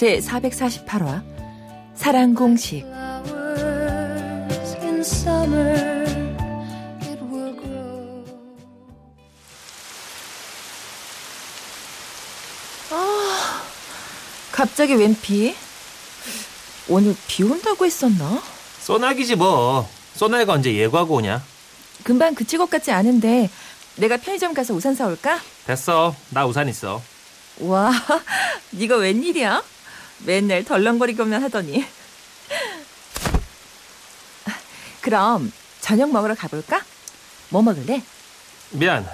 제 448화 사랑 공식 grow. 갑자기 웬 비? 오늘 비 온다고 했었나? 소나기지 뭐. 소나기가 언제 예고하고 오냐? 금방 그칠 것 같지 않은데 내가 편의점 가서 우산 사올까? 됐어. 나 우산 있어. 와, 네가 웬일이야? 맨날 덜렁거리기만 하더니. 그럼 저녁 먹으러 가볼까? 뭐 먹을래? 미안.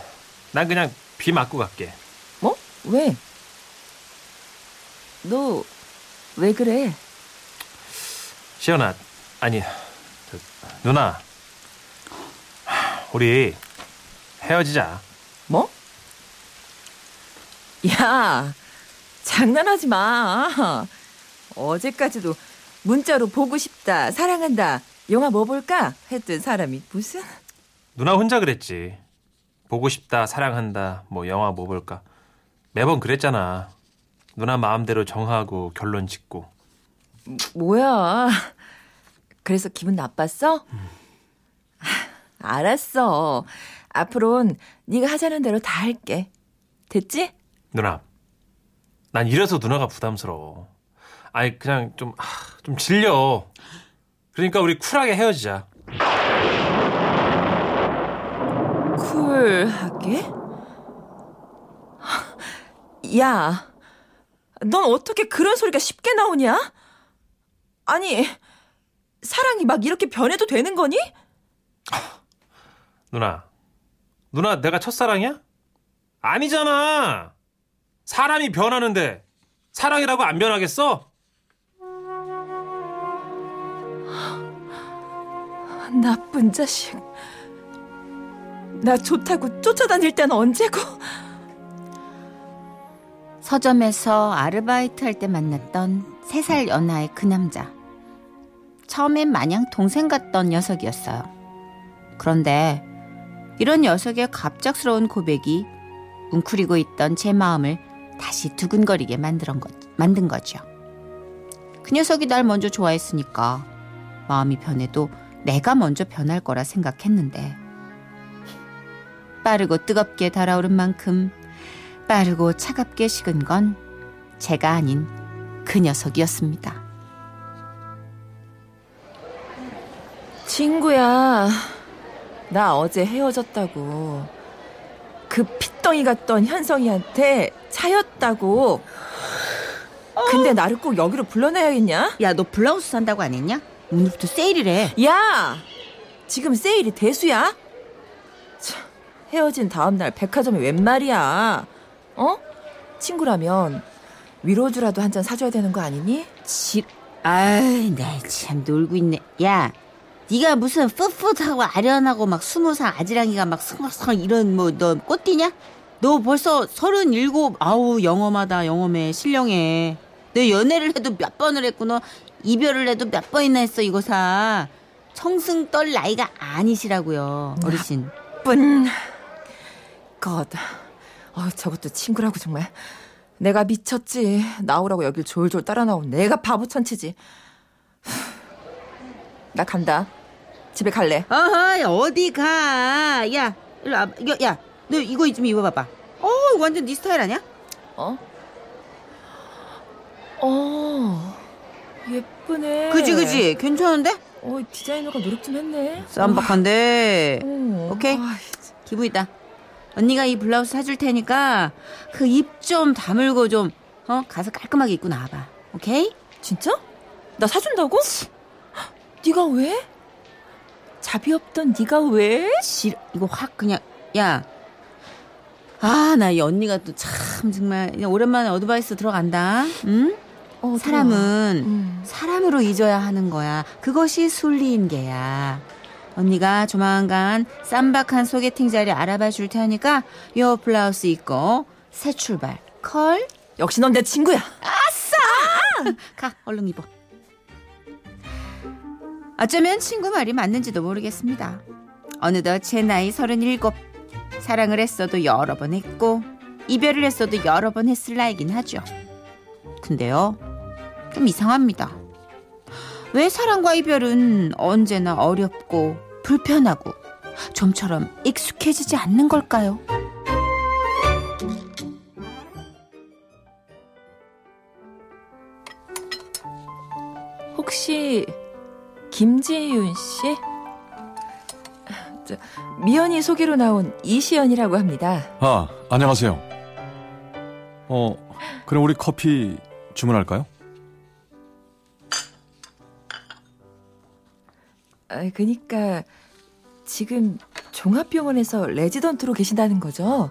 난 그냥 비 맞고 갈게. 뭐? 왜? 너 왜 그래? 시연아, 아니, 저, 누나. 우리 헤어지자. 뭐? 야, 장난하지 마. 어제까지도 문자로 보고 싶다, 사랑한다, 영화 뭐 볼까? 했던 사람이 무슨? 누나 혼자 그랬지. 보고 싶다, 사랑한다, 뭐 영화 뭐 볼까. 매번 그랬잖아. 누나 마음대로 정하고 결론 짓고. 뭐야? 그래서 기분 나빴어? 아, 알았어. 앞으론 네가 하자는 대로 다 할게. 됐지? 누나, 난 이래서 누나가 부담스러워. 아니 그냥 좀, 아, 좀 질려. 그러니까 우리 쿨하게 헤어지자. 쿨하게? 야, 넌 어떻게 그런 소리가 쉽게 나오냐? 아니, 사랑이 막 이렇게 변해도 되는 거니? 누나, 누나 내가 첫사랑이야? 아니잖아. 사람이 변하는데 사랑이라고 안 변하겠어? 나쁜 자식. 나 좋다고 쫓아다닐 때는 언제고? 서점에서 아르바이트 할 때 만났던 세 살 연하의 그 남자. 처음엔 마냥 동생 같던 녀석이었어요. 그런데 이런 녀석의 갑작스러운 고백이 웅크리고 있던 제 마음을 다시 두근거리게 만든, 거, 만든 거죠. 그 녀석이 날 먼저 좋아했으니까 마음이 변해도 내가 먼저 변할 거라 생각했는데 빠르고 뜨겁게 달아오른 만큼 빠르고 차갑게 식은 건 제가 아닌 그 녀석이었습니다. 친구야, 나 어제 헤어졌다고. 그 핏덩이 같던 현성이한테 차였다고. 근데 나를 꼭 여기로 불러내야겠냐? 야, 너 블라우스 산다고 안 했냐? 오늘부터 세일이래. 야! 지금 세일이 대수야? 참, 헤어진 다음날 백화점에 웬 말이야? 어? 친구라면 위로주라도 한 잔 사줘야 되는 거 아니니? 지, 아이, 나참 놀고 있네. 야, 네가 무슨 풋풋하고 아련하고 막 스무 살 아지랑이가 막 승승 이런 뭐 너 꽃띠냐? 너 벌써 서른일곱 아우 영험하다 영험해 신령해. 너 연애를 해도 몇 번을 너 이별을 해도 몇 번이나 했어 이거 사. 청승 떨 나이가 아니시라고요 어르신. 뿐. 것. 어, 저것도 친구라고 정말. 내가 미쳤지. 나오라고 여길 졸졸 따라 나온 내가 바보 천치지. 후. 나 간다. 집에 갈래. 어허 어디 가? 야 일로 와. 이거 야너 이거 좀 입어봐봐. 어 이거 완전 네 스타일 아니야? 어? 어. 예쁘네. 그지 그지 괜찮은데? 어, 디자이너가 노력 좀 했네. 쌈박한데. 어. 오케이. 아이, 기분 있다. 언니가 이 블라우스 사줄 테니까 그 입 좀 다물고 좀 어 가서 깔끔하게 입고 나와봐. 오케이? 진짜? 나 사준다고? 네가 왜? 자비 없던 네가 왜? 실 이거 확 그냥 야. 아, 나 이 언니가 또 참 정말 오랜만에 advice 들어간다. 응? 어, 사람은 음. 사람으로 잊어야 하는 거야. 그것이 순리인 게야. 언니가 조만간 쌈박한 소개팅 자리 알아봐 줄 테니까 요 블라우스 입고 새 출발. call? 역시 넌 내 친구야. 가 얼른 입어. 어쩌면 친구 말이 맞는지도 모르겠습니다. 어느덧 제 나이 37. 사랑을 했어도 여러 번 했고 이별을 했어도 여러 번 했을 나이긴 하죠. 근데요. 좀 이상합니다. 왜 사랑과 이별은 언제나 어렵고 불편하고 좀처럼 익숙해지지 않는 걸까요? 혹시 김지윤 씨? 저, 미연이 소개로 나온 이시연이라고 합니다. 아, 안녕하세요. 어, 그럼 우리 커피 주문할까요? 아, 그니까 지금 종합병원에서 레지던트로 계신다는 거죠?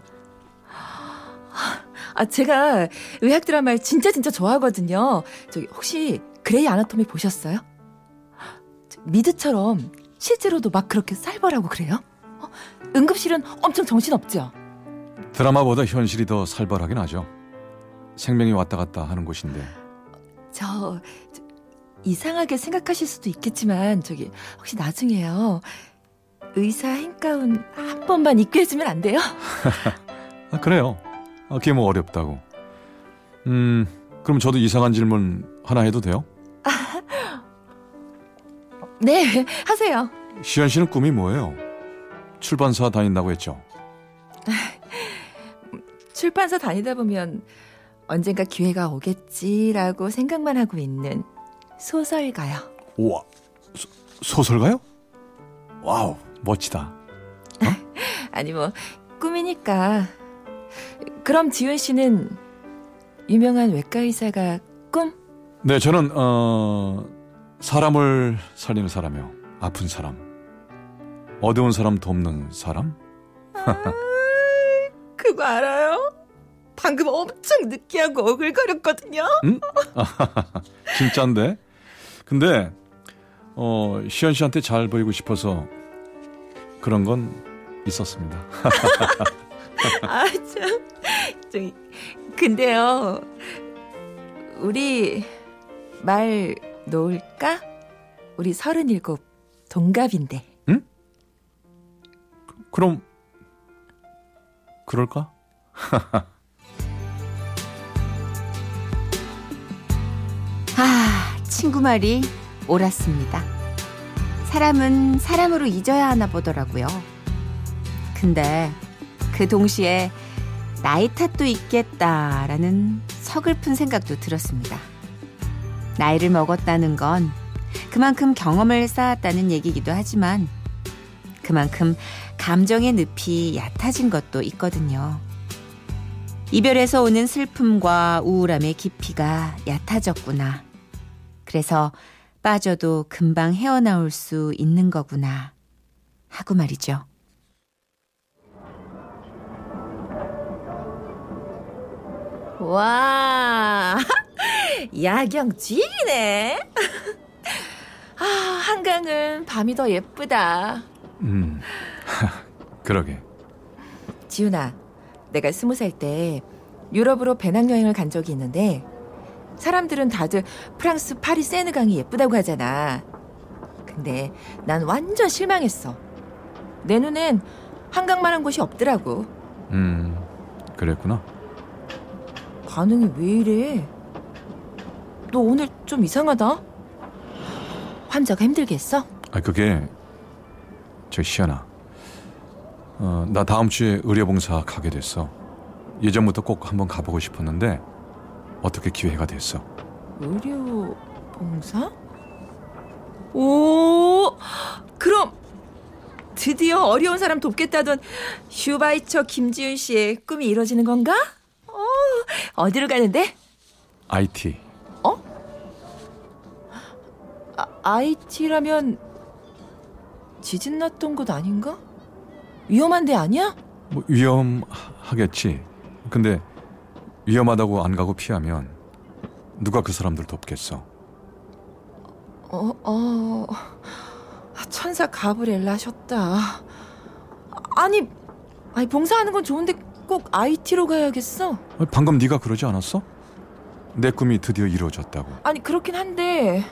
아, 제가 의학 드라마를 진짜 진짜 좋아하거든요. 저기 혹시 그레이 아나토미 보셨어요? 저, 미드처럼 실제로도 막 그렇게 살벌하고 그래요? 어, 응급실은 엄청 정신없죠? 드라마보다 현실이 더 살벌하긴 하죠. 생명이 왔다 갔다 하는 곳인데. 저, 저 이상하게 생각하실 수도 있겠지만 저기 혹시 나중에요. 의사 행가운 한 번만 입게 해주면 안 돼요? 아, 그래요. 아, 그게 뭐 어렵다고. 음, 그럼 저도 이상한 질문 하나 해도 돼요? 네, 하세요. 시현 씨는 꿈이 뭐예요? 출판사 다닌다고 했죠? 출판사 다니다 보면 언젠가 기회가 오겠지라고 생각만 하고 있는 소설가요. 우와, 소, 소설가요? Wow, 멋지다. 아니 뭐 꿈이니까. 그럼 지훈 씨는 유명한 외과 의사가 꿈? 네, 저는 어 사람을 살리는 사람이요. 아픈 사람. 어두운 사람 돕는 사람? 그거 알아요? 방금 엄청 느끼하고 오글거렸거든요. 진짠데. 근데 어 시현 씨한테 잘 보이고 싶어서 그런 건 있었습니다. 아, 참. 저기, 근데요. 우리 말 놓을까? 우리 서른일곱 동갑인데. 그럼 그럴까? 친구 말이 옳았습니다. 사람은 사람으로 잊어야 하나 보더라고요. 근데 그 동시에 나이 탓도 있겠다라는 서글픈 생각도 들었습니다. 나이를 먹었다는 건 그만큼 경험을 쌓았다는 얘기기도 하지만 그만큼 감정의 늪이 얕아진 것도 있거든요. 이별에서 오는 슬픔과 우울함의 깊이가 얕아졌구나. 그래서 빠져도 금방 헤어나올 수 있는 거구나. 하고 말이죠. 와, 야경 쥐네. 아, 한강은 밤이 더 예쁘다. 음, 그러게. 지훈아, 내가 스무 살 때 유럽으로 배낭여행을 간 적이 있는데 사람들은 다들 프랑스 파리 세느강이 예쁘다고 하잖아. 근데 난 완전 실망했어. 내 눈엔 한강만한 곳이 없더라고. 음, 그랬구나. 반응이 왜 이래? 너 오늘 좀 이상하다. 환자가 힘들게 했어? 아, 그게 저 시연아. 어, 나 다음 주에 의료봉사 가게 됐어. 예전부터 꼭 한번 가보고 싶었는데 어떻게 기회가 됐어. 의료 봉사? 오, 그럼 드디어 어려운 사람 돕겠다던 슈바이처 김지윤 씨의 꿈이 이루어지는 건가? 어, 어디로 가는데? IT. 아, IT라면 지진 났던 곳 아닌가? 위험한 데 아니야? 뭐 위험하겠지. 근데 위험하다고 안 가고 피하면 누가 그 사람들 돕겠어? 어, 어, 천사 가브리엘라셨다. 아니, 아니 봉사하는 건 좋은데 꼭 IT로 가야겠어? 방금 네가 그러지 않았어? 내 꿈이 드디어 이루어졌다고. 아니 그렇긴 한데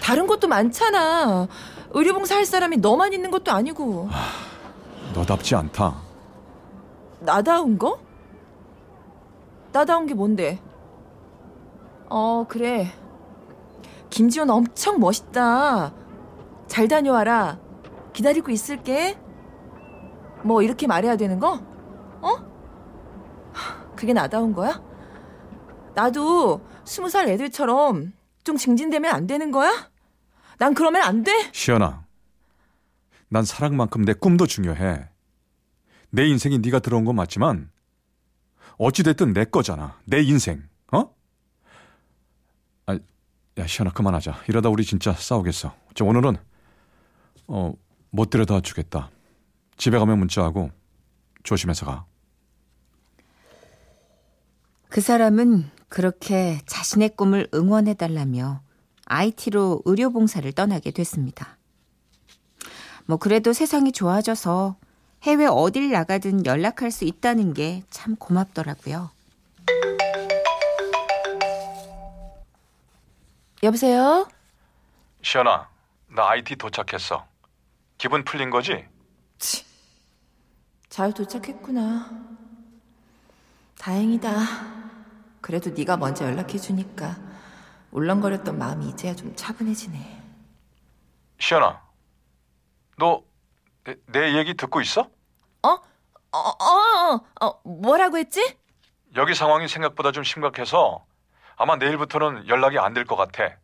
다른 것도 많잖아. 의료봉사 할 사람이 너만 있는 것도 아니고 너답지 않다. 나다운 거? 나다운 게 뭔데? 어 그래. 김지원 엄청 멋있다. 잘 다녀와라. 기다리고 있을게. 뭐 이렇게 말해야 되는 거? 어? 하, 그게 나다운 거야? 나도 스무 살 애들처럼 좀 징징대면 안 되는 거야? 난 그러면 안 돼? 시연아, 난 사랑만큼 내 꿈도 중요해. 내 인생이 네가 들어온 건 맞지만 어찌 됐든 내 거잖아. 내 인생. 어? 아, 야 시연아 그만하자. 이러다 우리 진짜 싸우겠어. 저 오늘은 어 못 데려다 주겠다. 집에 가면 문자하고 조심해서 가. 그 사람은 그렇게 자신의 꿈을 응원해달라며 IT로 의료봉사를 떠나게 됐습니다. 뭐 그래도 세상이 좋아져서 해외 어딜 나가든 연락할 수 있다는 게 참 고맙더라고요. 여보세요? 시연아, 나 IT 도착했어. 기분 풀린 거지? 잘 도착했구나. 다행이다. 그래도 네가 먼저 연락해 주니까 울렁거렸던 마음이 이제야 좀 차분해지네. 시연아, 너 내 얘기 듣고 있어? 어? 어, 어, 어, 뭐라고 했지? 여기 상황이 생각보다 좀 심각해서 아마 내일부터는 연락이 안 될 것 같아.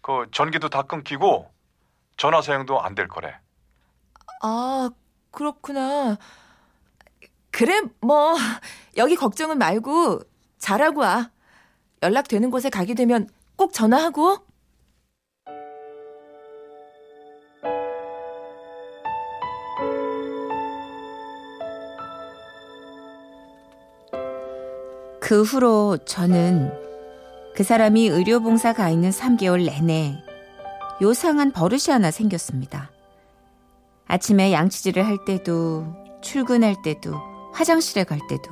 그 전기도 다 끊기고 전화 사용도 안 될 거래. 아, 그렇구나. 그래, 뭐, 여기 걱정은 말고 잘하고 와. 연락되는 곳에 가게 되면 꼭 전화하고. 그 후로 저는 그 사람이 의료봉사 가 있는 3개월 내내 요상한 버릇이 하나 생겼습니다. 아침에 양치질을 할 때도, 출근할 때도, 화장실에 갈 때도,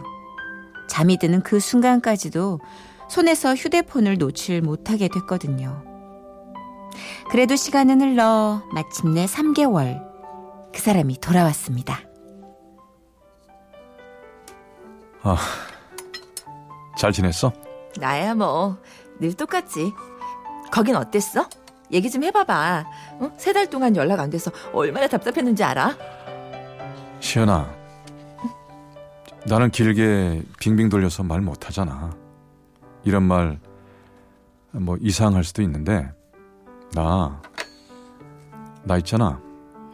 잠이 드는 그 순간까지도 손에서 휴대폰을 놓칠 못하게 됐거든요. 그래도 시간은 흘러 마침내 3개월 그 사람이 돌아왔습니다. 아, 잘 지냈어? 나야 뭐, 늘 똑같지. 거긴 어땠어? 얘기 좀 해봐봐. 어? 세달 동안 연락 안 돼서 얼마나 답답했는지 알아? 시연아, 나는 길게 빙빙 돌려서 말 못하잖아. 이런 말 뭐 이상할 수도 있는데 나, 나 있잖아.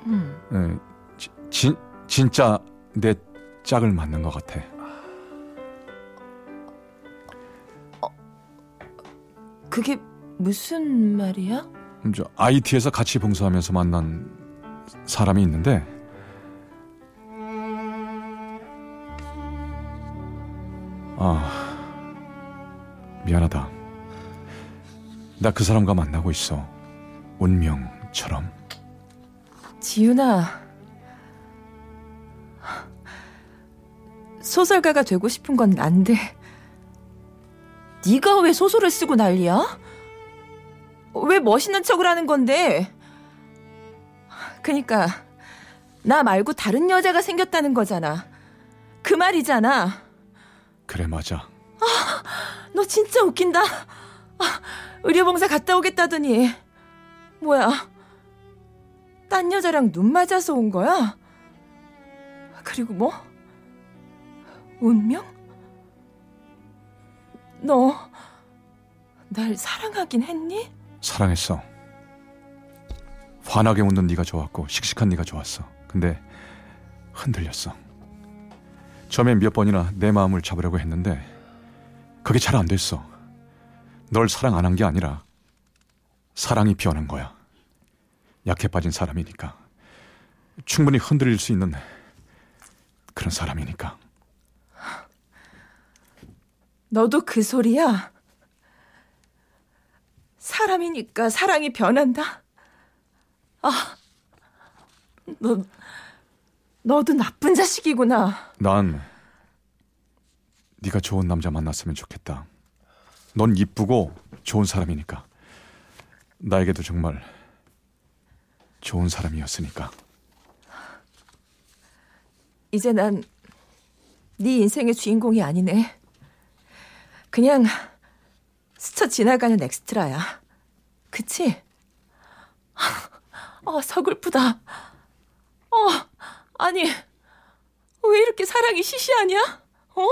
음. 에, 지- 진, 진짜 내 짝을 맞는 것 같아. 그게 무슨 말이야? 음, 저 IT에서 같이 봉사하면서 만난 사람이 있는데 아 미안하다. 나 그 사람과 만나고 있어. 운명처럼. 지윤아. 소설가가 되고 싶은 건 난데. 네가 왜 소설을 쓰고 난리야? 왜 멋있는 척을 하는 건데? 그니까 나 말고 다른 여자가 생겼다는 거잖아. 그 말이잖아. 그래 맞아. 너 진짜 웃긴다. 아, 의료봉사 갔다 오겠다더니 뭐야? 딴 여자랑 눈 맞아서 온 거야? 그리고 뭐? 운명? 너 날 사랑하긴 했니? 사랑했어. 환하게 웃는 네가 좋았고 씩씩한 네가 좋았어. 근데 흔들렸어. 처음엔 몇 번이나 내 마음을 잡으려고 했는데 그게 잘 안 됐어. 널 사랑 안 한 게 아니라 사랑이 변한 거야. 약해 빠진 사람이니까. 충분히 흔들릴 수 있는 그런 사람이니까 사랑이 변한다. 아, 너, 너도 나쁜 자식이구나. 난 네가 좋은 남자 만났으면 좋겠다. 넌 이쁘고 좋은 사람이니까. 나에게도 정말 좋은 사람이었으니까. 이제 난 네 인생의 주인공이 아니네. 그냥 스쳐 지나가는 엑스트라야. 그치? 어, 서글프다. 어, 아니, 왜 이렇게 사랑이 시시하냐? 어?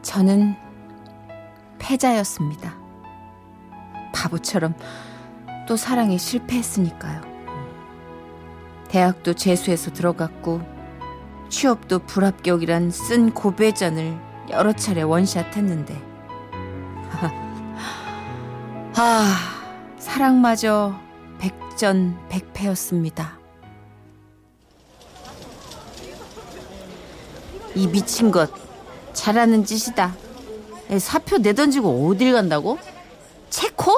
저는 패자였습니다. 바보처럼 또 사랑에 실패했으니까요. 대학도 재수해서 들어갔고 취업도 불합격이란 쓴 고배전을 여러 차례 원샷 했는데 아 사랑마저 백전백패였습니다. 이 미친 것 잘하는 짓이다. 애 사표 내던지고 어딜 간다고? 체코?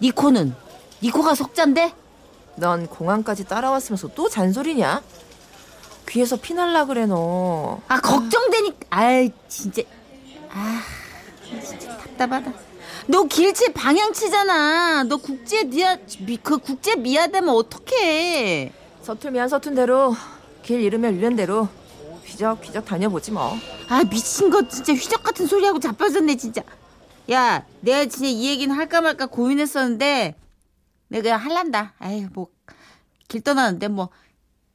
니코는? 니코가 속잔데? 넌 공항까지 따라왔으면서 또 잔소리냐? 귀에서 피 날라 그래 너. 아 걱정되니까 아이 진짜 아 진짜 답답하다 너 길치 방향치잖아 너 국제 미아 미, 그 국제 미아되면 어떡해 서툴면 서툰 대로 길 잃으면 잃는 대로 휘적휘적 다녀보지 뭐. 아 미친 거 진짜 휘적 같은 소리하고 자빠졌네 진짜 야 내가 진짜 이 얘기는 할까 말까 고민했었는데 내가 그냥 할란다 아이 뭐길 떠나는데 뭐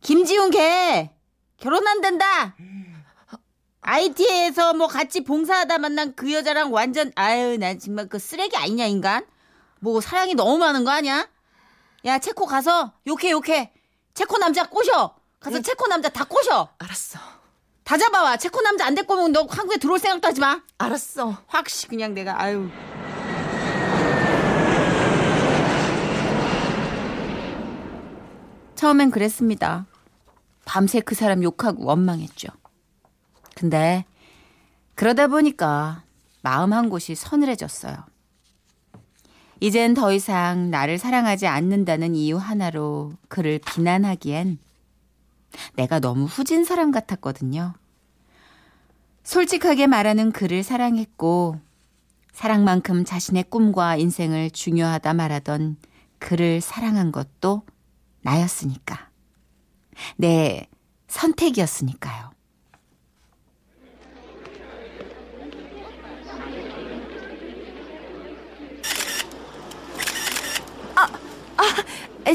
김지훈 걔 결혼 안 된다 IT에서 뭐 같이 봉사하다 만난 그 여자랑 완전 아유 난 정말 그 쓰레기 아니냐 인간 뭐 사랑이 너무 많은 거 아니야 야 체코 가서 욕해 욕해 체코 남자 꼬셔 가서 응. 체코 남자 다 꼬셔 알았어. 다 잡아와. 체코 남자 안될 거면 너 한국에 들어올 생각도 하지 마. 알았어. 확시 그냥 내가 아유. 처음엔 그랬습니다. 밤새 그 사람 욕하고 원망했죠. 근데 그러다 보니까 마음 한 곳이 서늘해졌어요. 이젠 더 이상 나를 사랑하지 않는다는 이유 하나로 그를 비난하기엔 내가 너무 후진 사람 같았거든요. 솔직하게 말하는 그를 사랑했고 사랑만큼 자신의 꿈과 인생을 중요하다 말하던 그를 사랑한 것도 나였으니까. 내 선택이었으니까요.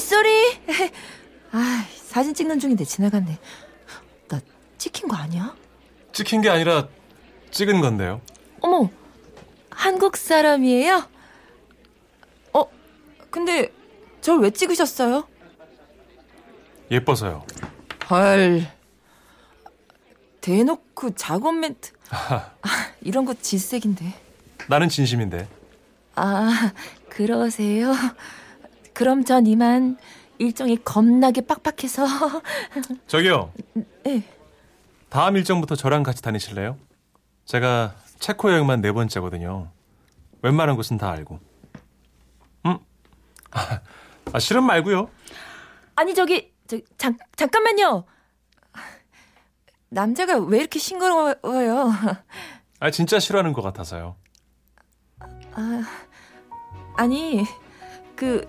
쏘리. 아, 사진 찍는 중인데 지나갔네. 나 찍힌 거 아니야? 찍힌 게 아니라 찍은 건데요. 어머, 한국 사람이에요? 어, 근데 절 왜 찍으셨어요? 예뻐서요. 헐. 대놓고 작업 멘트. 아, 이런 거 질색인데. 나는 진심인데. 아, 그러세요? 그럼 전 이만 일정이 겁나게 빡빡해서. 저기요. 네. 다음 일정부터 저랑 같이 다니실래요? 제가 체코 여행만 네 번째거든요. 웬만한 곳은 다 알고. 음? 아, 실은 말고요. 아니, 저기, 저, 잠, 잠깐만요. 남자가 왜 이렇게 싱거워요? 아, 진짜 싫어하는 것 같아서요. 아니, 그,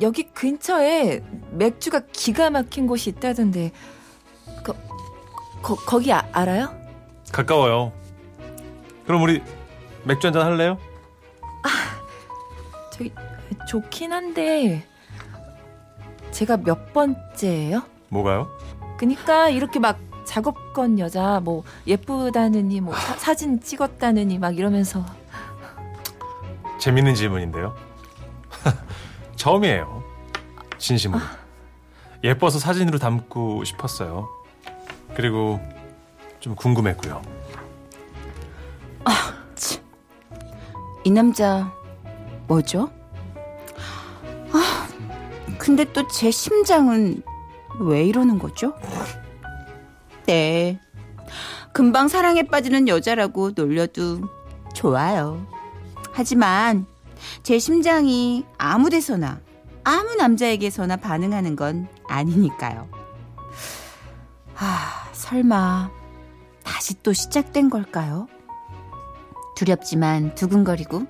여기 근처에 맥주가 기가 막힌 곳이 있다던데, 거, 거, 거기 아, 알아요? 가까워요. 그럼 우리 맥주 한잔 할래요? 저기, 좋긴 한데, 제가 몇 번째예요? 뭐가요? 그니까 이렇게 막 작업 건 여자, 뭐, 예쁘다느니, 뭐, 사, 사진 찍었다느니, 막 이러면서. 재밌는 질문인데요. 처음이에요. 진심으로. 예뻐서 사진으로 담고 싶었어요. 그리고 좀 궁금했고요. 이 남자 뭐죠? 아, 근데 또 제 심장은 왜 이러는 거죠? 돼. 금방 사랑에 빠지는 여자라고 놀려도 좋아요. 하지만 제 심장이 아무 데서나 아무 남자에게서나 반응하는 건 아니니까요. 아, 설마 다시 또 시작된 걸까요? 두렵지만 두근거리고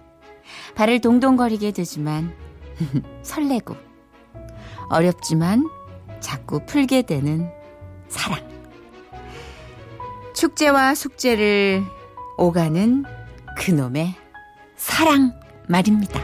발을 동동거리게 되지만 설레고 어렵지만 자꾸 풀게 되는 사랑. 축제와 숙제를 오가는 그놈의 사랑 말입니다.